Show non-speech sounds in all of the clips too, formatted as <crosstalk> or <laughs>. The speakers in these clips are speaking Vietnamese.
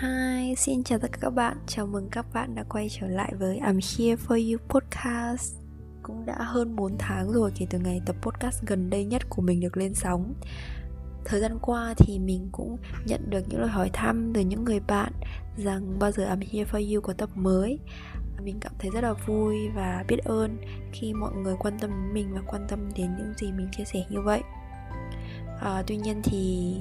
Hi, xin chào tất cả các bạn. Chào mừng các bạn đã quay trở lại với I'm Here For You podcast. Cũng đã hơn 4 tháng rồi kể từ ngày tập podcast gần đây nhất của mình được lên sóng. Thời gian qua thì mình cũng nhận được những lời hỏi thăm từ những người bạn Rằng bao giờ I'm Here For You có tập mới. Mình cảm thấy rất là vui và biết ơn khi mọi người quan tâm đến mình và quan tâm đến những gì mình chia sẻ như vậy. À, tuy nhiên thì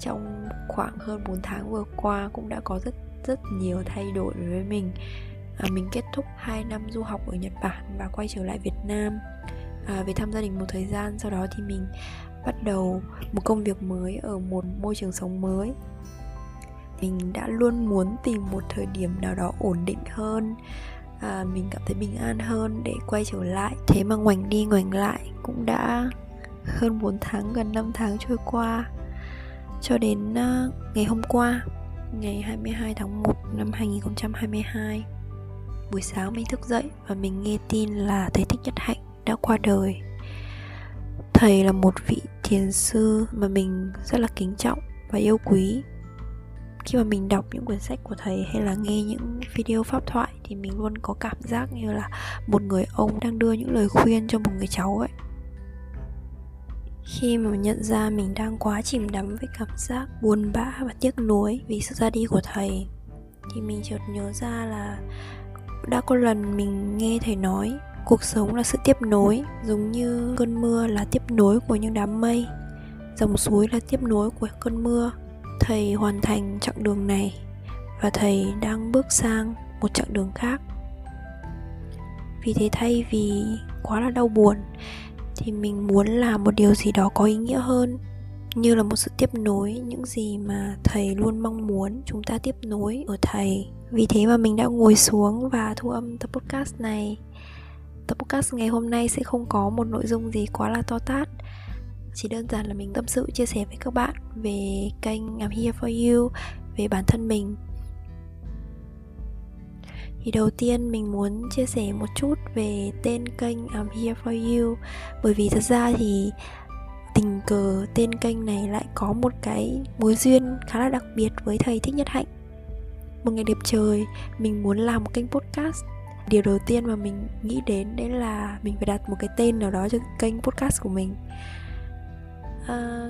trong khoảng hơn 4 tháng vừa qua cũng đã có rất rất nhiều thay đổi đối với mình. À, mình kết thúc 2 năm du học ở Nhật Bản và quay trở lại Việt Nam. À, về thăm gia đình một thời gian sau đó thì mình bắt đầu một công việc mới ở một môi trường sống mới. Mình đã luôn muốn tìm một thời điểm nào đó ổn định hơn à, mình cảm thấy bình an hơn để quay trở lại. Thế mà ngoảnh đi ngoảnh lại cũng đã hơn 4 tháng gần 5 tháng trôi qua cho đến uh, ngày hôm qua ngày 22 tháng 1 năm 2022 buổi sáng mình thức dậy và mình nghe tin là thầy Thích Nhất Hạnh đã qua đời. Thầy là một vị thiền sư mà mình rất là kính trọng và yêu quý. Khi mà mình đọc những quyển sách của thầy hay là nghe những video pháp thoại thì mình luôn có cảm giác như là một người ông đang đưa những lời khuyên cho một người cháu vậy khi mà nhận ra mình đang quá chìm đắm với cảm giác buồn bã và tiếc nuối vì sự ra đi của thầy, thì mình chợt nhớ ra là đã có lần mình nghe thầy nói, cuộc sống là sự tiếp nối, giống như cơn mưa là tiếp nối của những đám mây, dòng suối là tiếp nối của cơn mưa. Thầy hoàn thành chặng đường này và thầy đang bước sang một chặng đường khác. Vì thế thay vì quá là đau buồn thì mình muốn làm một điều gì đó có ý nghĩa hơn, như là một sự tiếp nối những gì mà thầy luôn mong muốn chúng ta tiếp nối ở thầy. Vì thế mà mình đã ngồi xuống và thu âm tập podcast này. Tập podcast ngày hôm nay sẽ không có một nội dung gì quá là to tát. Chỉ đơn giản là mình tâm sự, chia sẻ với các bạn về kênh I'm Here For You, về bản thân mình thì đầu tiên mình muốn chia sẻ một chút về tên kênh I'm Here For You. Bởi vì thật ra thì tình cờ tên kênh này lại có một cái mối duyên khá là đặc biệt với thầy Thích Nhất Hạnh. Một ngày đẹp trời mình muốn làm một kênh podcast. Điều đầu tiên mà mình nghĩ đến đấy là mình phải đặt một cái tên nào đó cho kênh podcast của mình. À,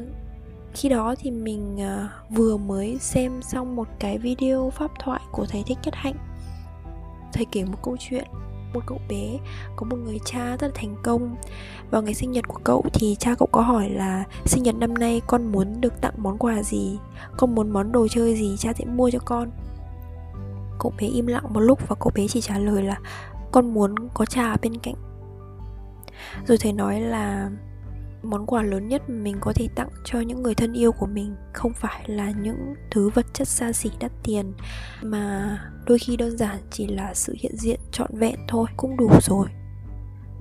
khi đó thì mình à, vừa mới xem xong một cái video pháp thoại của thầy thích nhất hạnh thầy kể một câu chuyện. Một cậu bé, có một người cha rất là thành công. Vào ngày sinh nhật của cậu thì cha cậu có hỏi là, sinh nhật năm nay con muốn được tặng món quà gì? Con muốn món đồ chơi gì? Cha sẽ mua cho con. Cậu bé im lặng một lúc và cậu bé chỉ trả lời là, con muốn có trà bên cạnh. Rồi thầy nói là món quà lớn nhất mình có thể tặng cho những người thân yêu của mình không phải là những thứ vật chất xa xỉ đắt tiền mà đôi khi đơn giản chỉ là sự hiện diện trọn vẹn thôi cũng đủ rồi.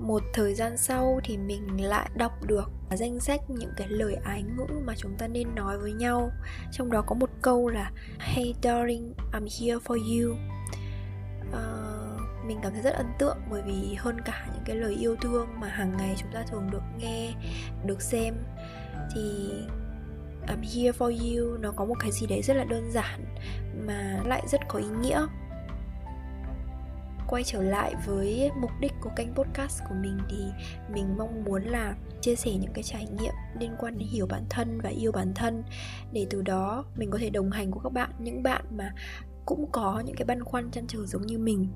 Một thời gian sau thì mình lại đọc được danh sách những cái lời ái ngữ mà chúng ta nên nói với nhau. Trong đó có một câu là hey darling i'm here for you. Uh, mình cảm thấy rất ấn tượng bởi vì hơn cả những cái lời yêu thương mà hàng ngày chúng ta thường được nghe, được xem thì I'm here for you. Nó có một cái gì đấy rất là đơn giản mà lại rất có ý nghĩa. Quay trở lại với mục đích của kênh podcast của mình thì mình mong muốn là chia sẻ những cái trải nghiệm liên quan đến hiểu bản thân và yêu bản thân. Để từ đó mình có thể đồng hành của các bạn, những bạn mà cũng có những cái băn khoăn chăn trở giống như mình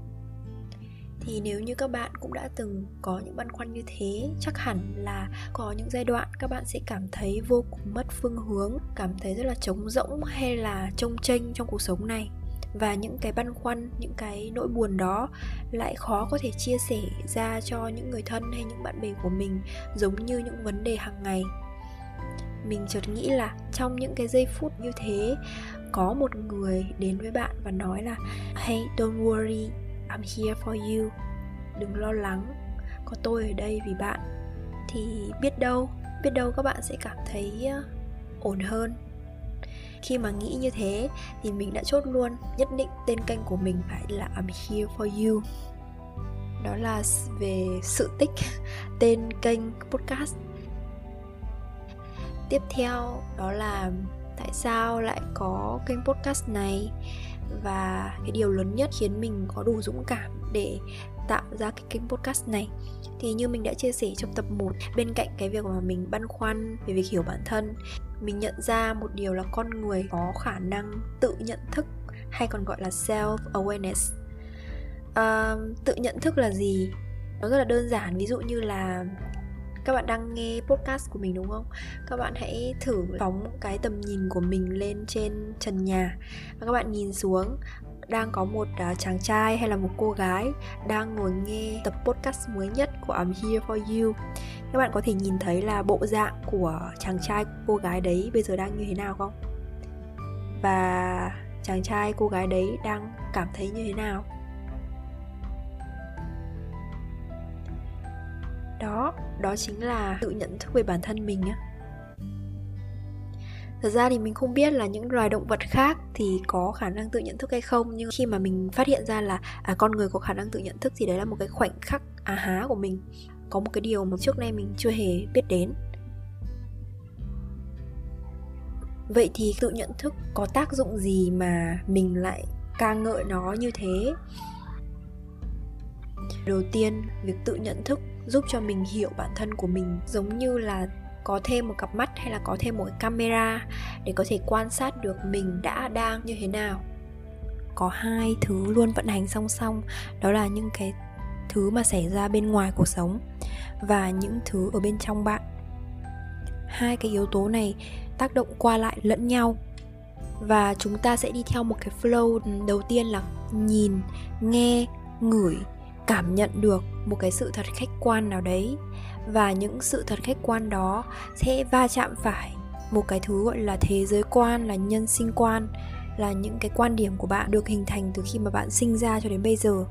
thì nếu như các bạn cũng đã từng có những băn khoăn như thế, chắc hẳn là có những giai đoạn các bạn sẽ cảm thấy vô cùng mất phương hướng, cảm thấy rất là trống rỗng hay là trông tranh trong cuộc sống này. Và những cái băn khoăn, những cái nỗi buồn đó lại khó có thể chia sẻ ra cho những người thân hay những bạn bè của mình giống như những vấn đề hàng ngày. Mình chợt nghĩ là trong những cái giây phút như thế, có một người đến với bạn và nói là, hey, don't worry I'm here for you. Đừng lo lắng. Có tôi ở đây vì bạn. Thì biết đâu Biết đâu các bạn sẽ cảm thấy ờ, ổn hơn. Khi mà nghĩ như thế thì mình đã chốt luôn, nhất định tên kênh của mình phải là I'm here for you. Đó là về sự tích <laughs> tên kênh podcast. Tiếp theo đó là tại sao lại có kênh podcast này? Và cái điều lớn nhất khiến mình có đủ dũng cảm để tạo ra cái kênh podcast này. Thì như mình đã chia sẻ trong tập 1 bên cạnh cái việc mà mình băn khoăn về việc hiểu bản thân mình nhận ra một điều là con người có khả năng tự nhận thức hay còn gọi là self awareness à, ờ, tự nhận thức là gì? Nó rất là đơn giản ví dụ như là các bạn đang nghe podcast của mình đúng không? Các bạn hãy thử phóng cái tầm nhìn của mình lên trên trần nhà. Và các bạn nhìn xuống đang có một uh, chàng trai hay là một cô gái đang ngồi nghe tập podcast mới nhất của I'm Here For You. Các bạn có thể nhìn thấy là bộ dạng của chàng trai cô gái đấy bây giờ đang như thế nào không? Và chàng trai cô gái đấy đang cảm thấy như thế nào? Đó đó chính là tự nhận thức về bản thân mình á Thật ra thì mình không biết là những loài động vật khác thì có khả năng tự nhận thức hay không Nhưng khi mà mình phát hiện ra là à, con người có khả năng tự nhận thức thì đấy là một cái khoảnh khắc á à há của mình. Có một cái điều mà trước nay mình chưa hề biết đến. Vậy thì tự nhận thức có tác dụng gì mà mình lại ca ngợi nó như thế? Đầu tiên, việc tự nhận thức giúp cho mình hiểu bản thân của mình giống như là có thêm một cặp mắt hay là có thêm một camera để có thể quan sát được mình đã đang như thế nào. Có hai thứ luôn vận hành song song, đó là những cái thứ mà xảy ra bên ngoài cuộc sống và những thứ ở bên trong bạn. Hai cái yếu tố này tác động qua lại lẫn nhau và chúng ta sẽ đi theo một cái flow đầu tiên là nhìn, nghe, ngửi cảm nhận được một cái sự thật khách quan nào đấy. Và những sự thật khách quan đó sẽ va chạm phải một cái thứ gọi là thế giới quan, là nhân sinh quan, là những cái quan điểm của bạn được hình thành từ khi mà bạn sinh ra cho đến bây giờ.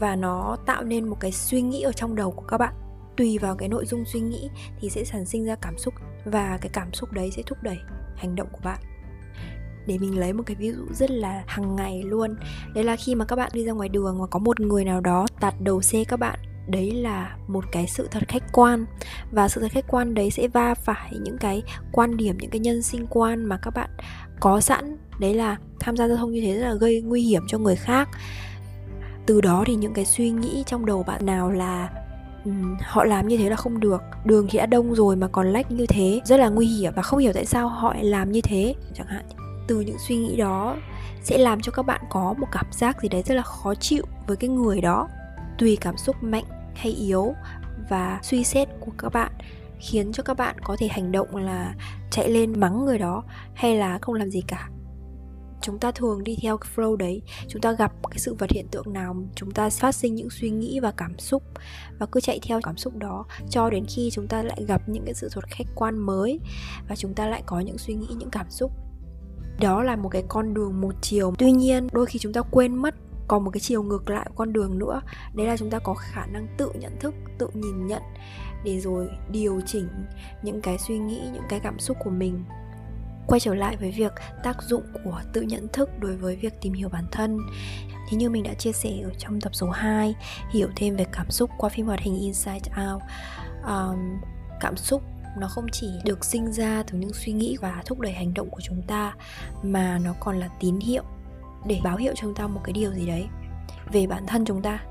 Và nó tạo nên một cái suy nghĩ ở trong đầu của các bạn. Tùy vào cái nội dung suy nghĩ thì sẽ sản sinh ra cảm xúc và cái cảm xúc đấy sẽ thúc đẩy hành động của bạn để mình lấy một cái ví dụ rất là hàng ngày luôn. Đấy là khi mà các bạn đi ra ngoài đường và có một người nào đó tạt đầu xe các bạn đấy là một cái sự thật khách quan. Và sự thật khách quan đấy sẽ va phải những cái quan điểm những cái nhân sinh quan mà các bạn có sẵn. Đấy là tham gia giao thông như thế rất là gây nguy hiểm cho người khác. Từ đó thì những cái suy nghĩ trong đầu bạn nào là um, họ làm như thế là không được. Đường thì đã đông rồi mà còn lách như thế rất là nguy hiểm. Và không hiểu tại sao họ lại làm như thế chẳng hạn từ những suy nghĩ đó sẽ làm cho các bạn có một cảm giác gì đấy rất là khó chịu với cái người đó. Tùy cảm xúc mạnh hay yếu và suy xét của các bạn khiến cho các bạn có thể hành động là chạy lên mắng người đó hay là không làm gì cả. Chúng ta thường đi theo cái flow đấy, chúng ta gặp cái sự vật hiện tượng nào, chúng ta phát sinh những suy nghĩ và cảm xúc và cứ chạy theo cảm xúc đó cho đến khi chúng ta lại gặp những cái sự thật khách quan mới và chúng ta lại có những suy nghĩ, những cảm xúc đó là một cái con đường một chiều. Tuy nhiên đôi khi chúng ta quên mất còn một cái chiều ngược lại của con đường nữa. Đấy là chúng ta có khả năng tự nhận thức tự nhìn nhận để rồi điều chỉnh những cái suy nghĩ những cái cảm xúc của mình. Quay trở lại với việc tác dụng của tự nhận thức đối với việc tìm hiểu bản thân. Thì như mình đã chia sẻ ở trong tập số 2 hiểu thêm về cảm xúc qua phim hoạt hình Inside Out. Um, cảm xúc nó không chỉ được sinh ra từ những suy nghĩ và thúc đẩy hành động của chúng ta, mà nó còn là tín hiệu để báo hiệu cho chúng ta một cái điều gì đấy về bản thân chúng ta.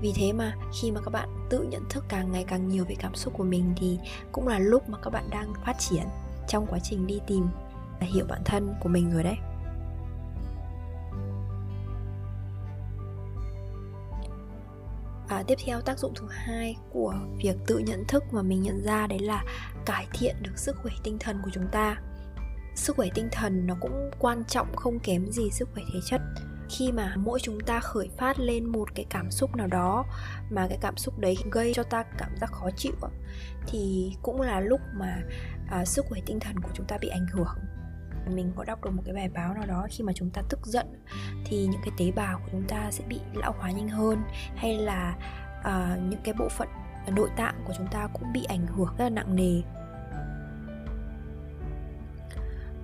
Vì thế mà khi mà các bạn tự nhận thức càng ngày càng nhiều về cảm xúc của mình thì cũng là lúc mà các bạn đang phát triển trong quá trình đi tìm và hiểu bản thân của mình rồi đấy. À, tiếp theo tác dụng thứ hai của việc tự nhận thức mà mình nhận ra đấy là cải thiện được sức khỏe tinh thần của chúng ta. Sức khỏe tinh thần nó cũng quan trọng không kém gì sức khỏe thể chất. Khi mà mỗi chúng ta khởi phát lên một cái cảm xúc nào đó mà cái cảm xúc đấy gây cho ta cảm giác khó chịu thì cũng là lúc mà à, sức khỏe tinh thần của chúng ta bị ảnh hưởng mình có đọc được một cái bài báo nào đó khi mà chúng ta tức giận thì những cái tế bào của chúng ta sẽ bị lão hóa nhanh hơn hay là uh, những cái bộ phận nội tạng của chúng ta cũng bị ảnh hưởng rất là nặng nề.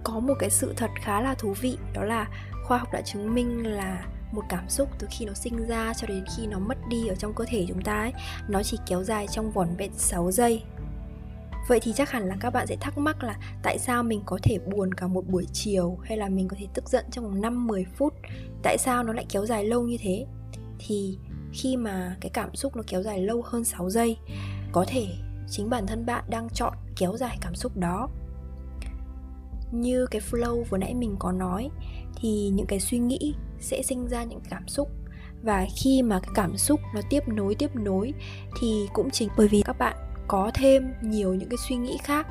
Có một cái sự thật khá là thú vị đó là khoa học đã chứng minh là một cảm xúc từ khi nó sinh ra cho đến khi nó mất đi ở trong cơ thể chúng ta ấy nó chỉ kéo dài trong vỏn vẹn 6 giây. Vậy thì chắc hẳn là các bạn sẽ thắc mắc là tại sao mình có thể buồn cả một buổi chiều hay là mình có thể tức giận trong vòng 5-10 phút? Tại sao nó lại kéo dài lâu như thế? Thì khi mà cái cảm xúc nó kéo dài lâu hơn 6 giây, Có thể chính bản thân bạn đang chọn kéo dài cảm xúc đó. Như cái flow vừa nãy mình có nói, Thì những cái suy nghĩ sẽ sinh ra những cảm xúc. Và khi mà cái cảm xúc nó tiếp nối tiếp nối thì cũng chính bởi vì các bạn có thêm nhiều những cái suy nghĩ khác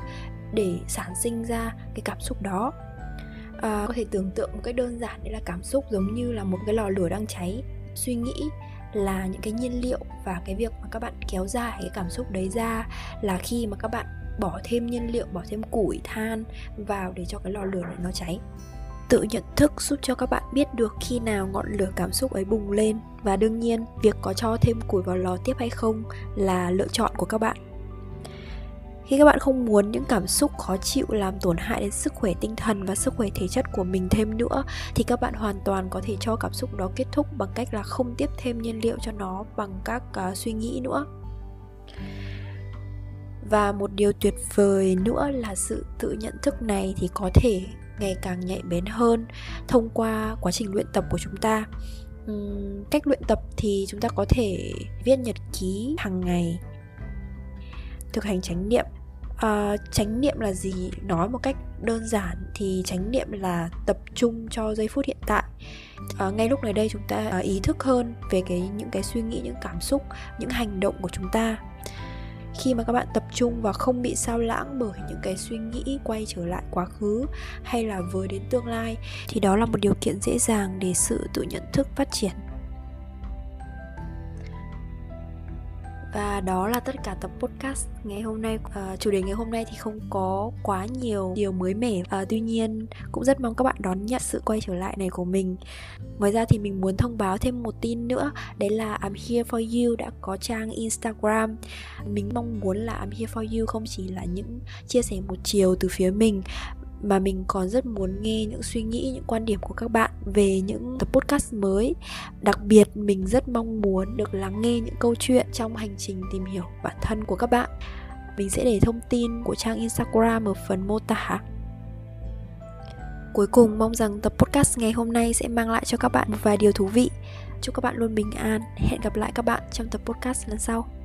để sản sinh ra cái cảm xúc đó. À, có thể tưởng tượng một cách đơn giản đấy là cảm xúc giống như là một cái lò lửa đang cháy. Suy nghĩ là những cái nhiên liệu và cái việc mà các bạn kéo dài cái cảm xúc đấy ra là khi mà các bạn bỏ thêm nhiên liệu bỏ thêm củi than vào để cho cái lò lửa này nó cháy. Tự nhận thức giúp cho các bạn biết được khi nào ngọn lửa cảm xúc ấy bùng lên. Và đương nhiên việc có cho thêm củi vào lò tiếp hay không là lựa chọn của các bạn khi các bạn không muốn những cảm xúc khó chịu làm tổn hại đến sức khỏe tinh thần và sức khỏe thể chất của mình thêm nữa thì các bạn hoàn toàn có thể cho cảm xúc đó kết thúc bằng cách là không tiếp thêm nhiên liệu cho nó bằng các uh, suy nghĩ nữa. Và một điều tuyệt vời nữa là sự tự nhận thức này thì có thể ngày càng nhạy bén hơn thông qua quá trình luyện tập của chúng ta. Uhm, cách luyện tập thì chúng ta có thể viết nhật ký hàng ngày thực hành chánh niệm à, chánh niệm là gì? Nói một cách đơn giản thì chánh niệm là tập trung cho giây phút hiện tại. À, ngay lúc này đây chúng ta à, ý thức hơn về cái những cái suy nghĩ những cảm xúc những hành động của chúng ta. Khi mà các bạn tập trung và không bị sao lãng bởi những cái suy nghĩ quay trở lại quá khứ hay là với đến tương lai thì đó là một điều kiện dễ dàng để sự tự nhận thức phát triển. Và đó là tất cả tập podcast ngày hôm nay. À, chủ đề ngày hôm nay thì không có quá nhiều điều mới mẻ. À, tuy nhiên cũng rất mong các bạn đón nhận sự quay trở lại này của mình. Ngoài ra thì mình muốn thông báo thêm một tin nữa đấy là I'm here for you đã có trang Instagram. Mình mong muốn là I'm here for you không chỉ là những chia sẻ một chiều từ phía mình mà mình còn rất muốn nghe những suy nghĩ, những quan điểm của các bạn về những tập podcast mới. Đặc biệt, mình rất mong muốn được lắng nghe những câu chuyện trong hành trình tìm hiểu bản thân của các bạn. Mình sẽ để thông tin của trang instagram ở phần mô tả. Cuối cùng, mong rằng tập podcast ngày hôm nay sẽ mang lại cho các bạn một vài điều thú vị. Chúc các bạn luôn bình an. Hẹn gặp lại các bạn trong tập podcast lần sau.